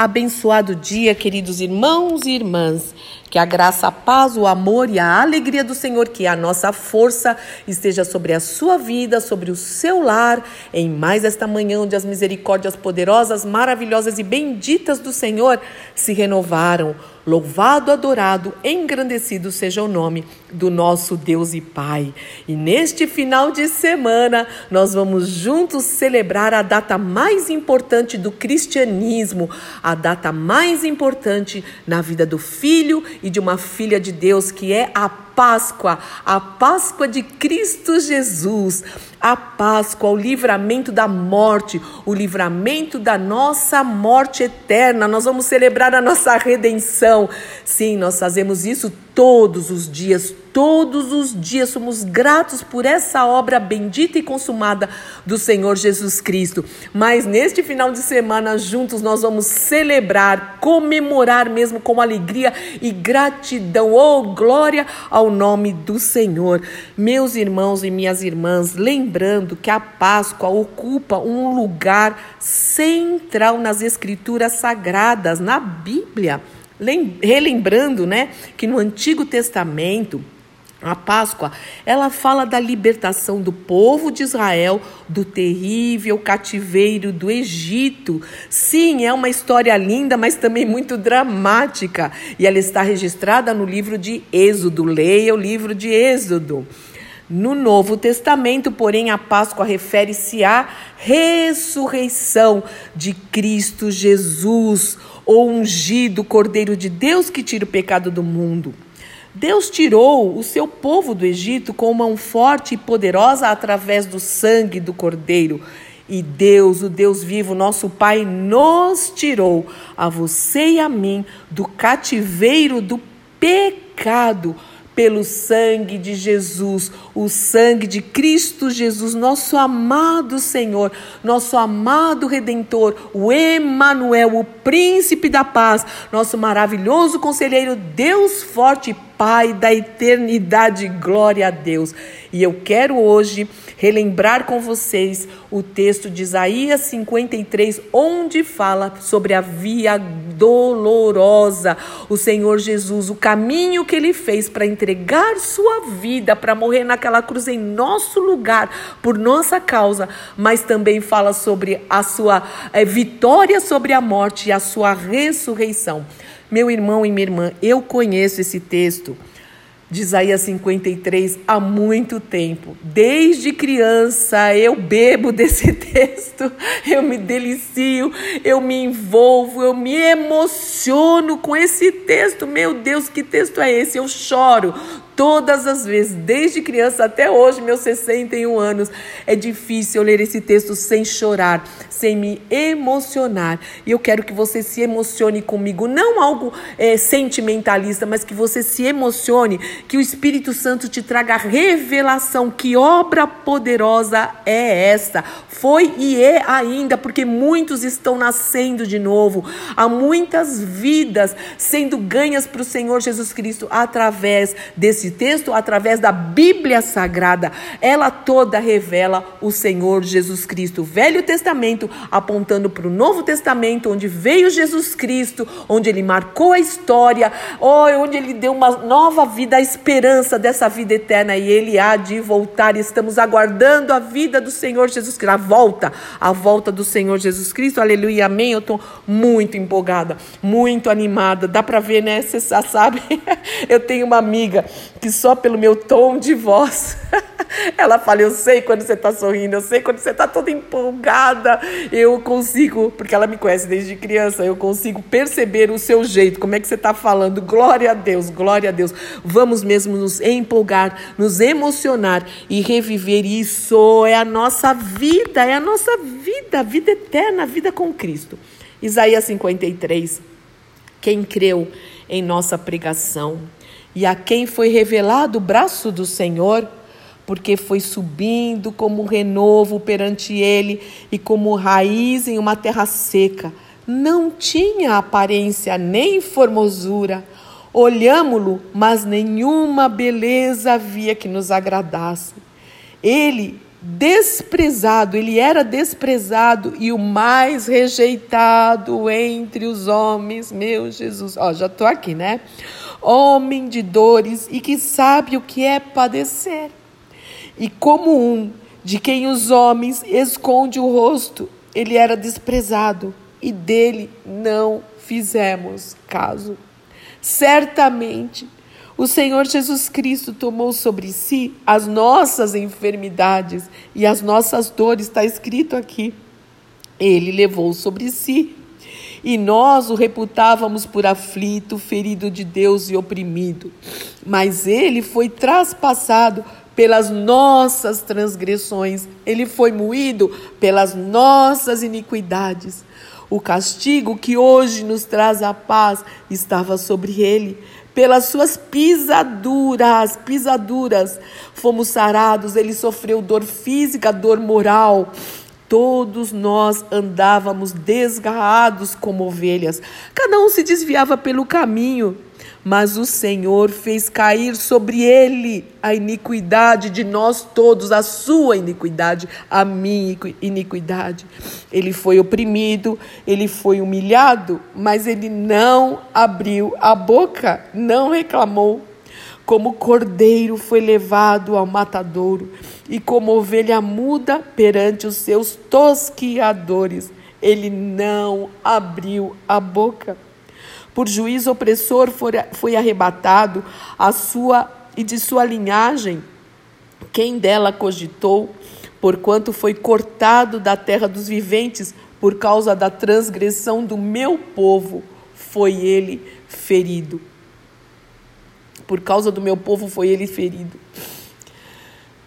Abençoado dia, queridos irmãos e irmãs. Que a graça, a paz, o amor e a alegria do Senhor, que é a nossa força, esteja sobre a sua vida, sobre o seu lar, em mais esta manhã, onde as misericórdias poderosas, maravilhosas e benditas do Senhor se renovaram. Louvado, adorado, engrandecido seja o nome do nosso Deus e Pai. E neste final de semana, nós vamos juntos celebrar a data mais importante do cristianismo, a data mais importante na vida do filho e de uma filha de Deus, que é a Páscoa, a Páscoa de Cristo Jesus, a Páscoa, o livramento da morte, o livramento da nossa morte eterna. Nós vamos celebrar a nossa redenção. Sim, nós fazemos isso todos os dias, todos os dias somos gratos por essa obra bendita e consumada do Senhor Jesus Cristo. Mas neste final de semana, juntos, nós vamos celebrar, comemorar mesmo com alegria e gratidão. Oh, glória ao nome do Senhor. Meus irmãos e minhas irmãs, lembrando que a Páscoa ocupa um lugar central nas Escrituras Sagradas, na Bíblia relembrando, né, que no Antigo Testamento a Páscoa, ela fala da libertação do povo de Israel do terrível cativeiro do Egito. Sim, é uma história linda, mas também muito dramática. E ela está registrada no livro de Êxodo. Leia o livro de Êxodo. No Novo Testamento, porém, a Páscoa refere-se à ressurreição de Cristo Jesus, o ungido Cordeiro de Deus que tira o pecado do mundo. Deus tirou o seu povo do Egito com mão forte e poderosa através do sangue do Cordeiro. E Deus, o Deus vivo, nosso Pai, nos tirou, a você e a mim, do cativeiro do pecado pelo sangue de Jesus, o sangue de Cristo Jesus, nosso amado Senhor, nosso amado Redentor, o Emanuel, o príncipe da paz, nosso maravilhoso conselheiro, Deus forte, Pai da eternidade, glória a Deus. E eu quero hoje relembrar com vocês o texto de Isaías 53, onde fala sobre a via dolorosa, o Senhor Jesus, o caminho que ele fez para entregar sua vida, para morrer naquela cruz em nosso lugar, por nossa causa, mas também fala sobre a sua é, vitória sobre a morte e a sua ressurreição. Meu irmão e minha irmã, eu conheço esse texto de Isaías 53 há muito tempo. Desde criança eu bebo desse texto, eu me delicio, eu me envolvo, eu me emociono com esse texto. Meu Deus, que texto é esse? Eu choro todas as vezes, desde criança até hoje, meus 61 anos. É difícil ler esse texto sem chorar, sem me emocionar. E eu quero que você se emocione comigo, não algo é, sentimentalista, mas que você se emocione, que o Espírito Santo te traga revelação. Que obra poderosa é esta? Foi e é ainda, porque muitos estão nascendo de novo. Há muitas vidas sendo ganhas para o Senhor Jesus Cristo através desse texto, através da Bíblia Sagrada, ela toda revela o Senhor Jesus Cristo. O Velho Testamento apontando para o Novo Testamento, onde veio Jesus Cristo, onde ele marcou a história, onde ele deu uma nova vida, a esperança dessa vida eterna e ele há de voltar. Estamos aguardando a vida do Senhor Jesus Cristo, a volta, a volta do Senhor Jesus Cristo. Aleluia, amém. Eu estou muito empolgada, muito animada. Dá para ver, né? Você sabe, eu tenho uma amiga que só pelo meu tom de voz, ela fala: Eu sei quando você está sorrindo, eu sei quando você está toda empolgada. Eu consigo, porque ela me conhece desde criança, eu consigo perceber o seu jeito, como é que você está falando. Glória a Deus, glória a Deus. Vamos mesmo nos empolgar, nos emocionar e reviver isso. É a nossa vida, é a nossa vida, vida eterna, vida com Cristo. Isaías 53. Quem creu em nossa pregação e a quem foi revelado o braço do Senhor, porque foi subindo como renovo perante ele e como raiz em uma terra seca. Não tinha aparência nem formosura. Olhámo-lo, mas nenhuma beleza havia que nos agradasse. Ele desprezado, ele era desprezado e o mais rejeitado entre os homens, meu Jesus. Ó, já estou aqui, né? Homem de dores e que sabe o que é padecer. E como um de quem os homens esconde o rosto, ele era desprezado e dele não fizemos caso. Certamente o Senhor Jesus Cristo tomou sobre si as nossas enfermidades e as nossas dores, está escrito aqui. Ele levou sobre si. E nós o reputávamos por aflito, ferido de Deus e oprimido. Mas ele foi traspassado pelas nossas transgressões, ele foi moído pelas nossas iniquidades. O castigo que hoje nos traz a paz estava sobre ele pelas suas pisaduras, pisaduras, fomos sarados. Ele sofreu dor física, dor moral. Todos nós andávamos desgarrados como ovelhas, cada um se desviava pelo caminho mas o Senhor fez cair sobre ele a iniquidade de nós todos, a sua iniquidade, a minha iniquidade. Ele foi oprimido, ele foi humilhado, mas ele não abriu a boca, não reclamou. Como cordeiro foi levado ao matadouro, e como ovelha muda perante os seus tosquiadores, ele não abriu a boca por juízo opressor foi arrebatado a sua e de sua linhagem quem dela cogitou, porquanto foi cortado da terra dos viventes por causa da transgressão do meu povo, foi ele ferido. Por causa do meu povo foi ele ferido.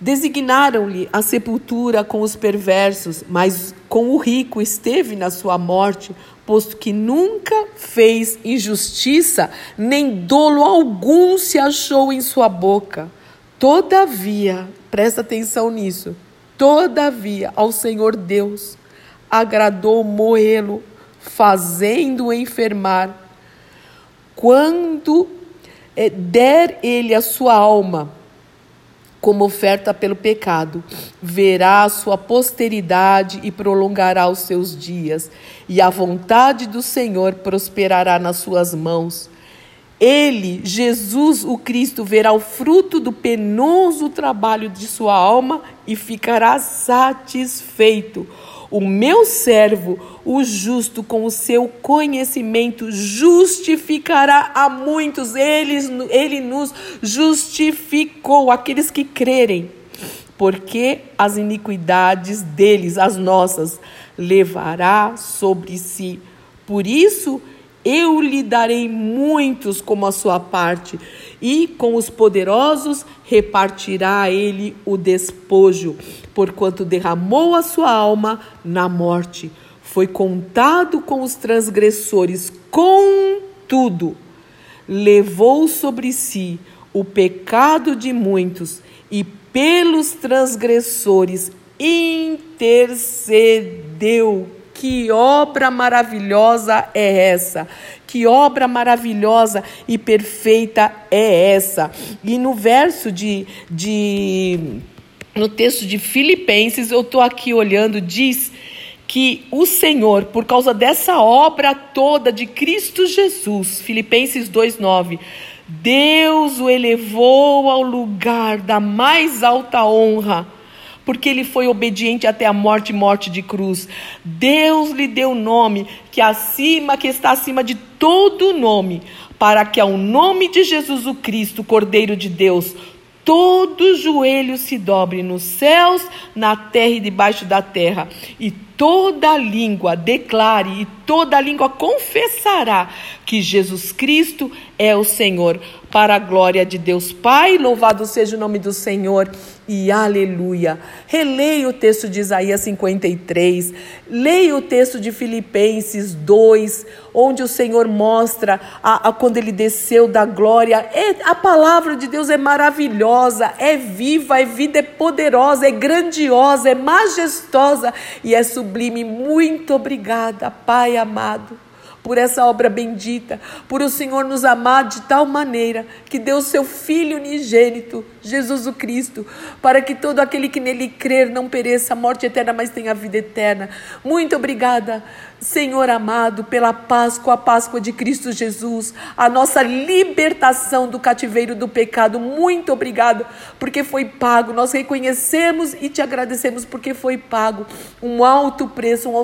Designaram-lhe a sepultura com os perversos, mas com o rico esteve na sua morte, posto que nunca fez injustiça, nem dolo algum se achou em sua boca. Todavia, presta atenção nisso, todavia ao Senhor Deus agradou moê-lo, fazendo-o enfermar. Quando eh, der ele a sua alma, como oferta pelo pecado. Verá a sua posteridade e prolongará os seus dias, e a vontade do Senhor prosperará nas suas mãos. Ele, Jesus o Cristo, verá o fruto do penoso trabalho de sua alma e ficará satisfeito. O meu servo, o justo, com o seu conhecimento, justificará a muitos. Ele, ele nos justificou, aqueles que crerem, porque as iniquidades deles, as nossas, levará sobre si. Por isso, eu lhe darei muitos como a sua parte, e com os poderosos repartirá ele o despojo, porquanto derramou a sua alma na morte. Foi contado com os transgressores, contudo, levou sobre si o pecado de muitos e pelos transgressores intercedeu que obra maravilhosa é essa? Que obra maravilhosa e perfeita é essa? E no verso de, de no texto de Filipenses, eu estou aqui olhando, diz que o Senhor, por causa dessa obra toda de Cristo Jesus, Filipenses 2,9, Deus o elevou ao lugar da mais alta honra porque ele foi obediente até a morte morte de cruz. Deus lhe deu nome que acima que está acima de todo nome, para que ao nome de Jesus o Cristo, Cordeiro de Deus, todo joelho se dobre nos céus, na terra e debaixo da terra, e toda língua declare e toda língua confessará que Jesus Cristo é o Senhor, para a glória de Deus Pai. Louvado seja o nome do Senhor e aleluia. Releia o texto de Isaías 53, leia o texto de Filipenses 2, onde o Senhor mostra a, a, quando ele desceu da glória. É, a palavra de Deus é maravilhosa, é viva, é vida, é poderosa, é grandiosa, é majestosa e é sublime. Muito obrigada, Pai amado por essa obra bendita, por o Senhor nos amar de tal maneira que deu seu Filho unigênito, Jesus o Cristo, para que todo aquele que nele crer não pereça a morte eterna, mas tenha a vida eterna. Muito obrigada, Senhor amado, pela Páscoa, a Páscoa de Cristo Jesus, a nossa libertação do cativeiro do pecado. Muito obrigado, porque foi pago. Nós reconhecemos e te agradecemos porque foi pago um alto preço, um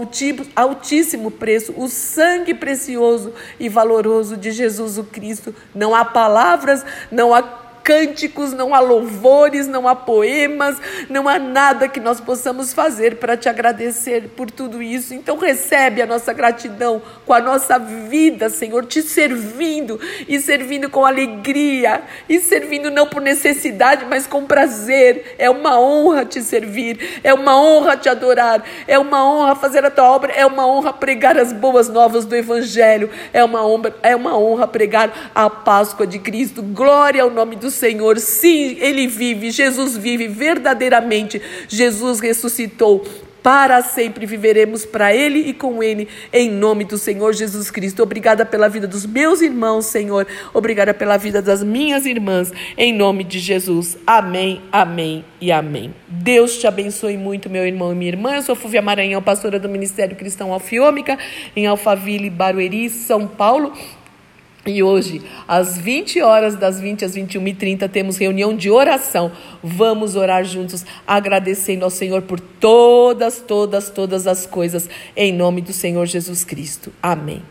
altíssimo preço, o sangue precioso e valoroso de Jesus o Cristo. Não há palavras, não há cânticos, não há louvores, não há poemas, não há nada que nós possamos fazer para te agradecer por tudo isso. Então recebe a nossa gratidão com a nossa vida, Senhor, te servindo e servindo com alegria e servindo não por necessidade, mas com prazer. É uma honra te servir, é uma honra te adorar, é uma honra fazer a tua obra, é uma honra pregar as boas novas do evangelho, é uma honra, é uma honra pregar a Páscoa de Cristo. Glória ao nome do Senhor. Sim, Ele vive, Jesus vive verdadeiramente. Jesus ressuscitou. Para sempre viveremos para Ele e com Ele, em nome do Senhor Jesus Cristo. Obrigada pela vida dos meus irmãos, Senhor. Obrigada pela vida das minhas irmãs, em nome de Jesus. Amém, amém e amém. Deus te abençoe muito, meu irmão e minha irmã. Eu sou Fúvia Maranhão, pastora do Ministério Cristão Alfiômica, em Alphaville, Barueri, São Paulo. E hoje, às 20 horas, das 20 às 21h30, temos reunião de oração. Vamos orar juntos, agradecendo ao Senhor por todas, todas, todas as coisas, em nome do Senhor Jesus Cristo. Amém.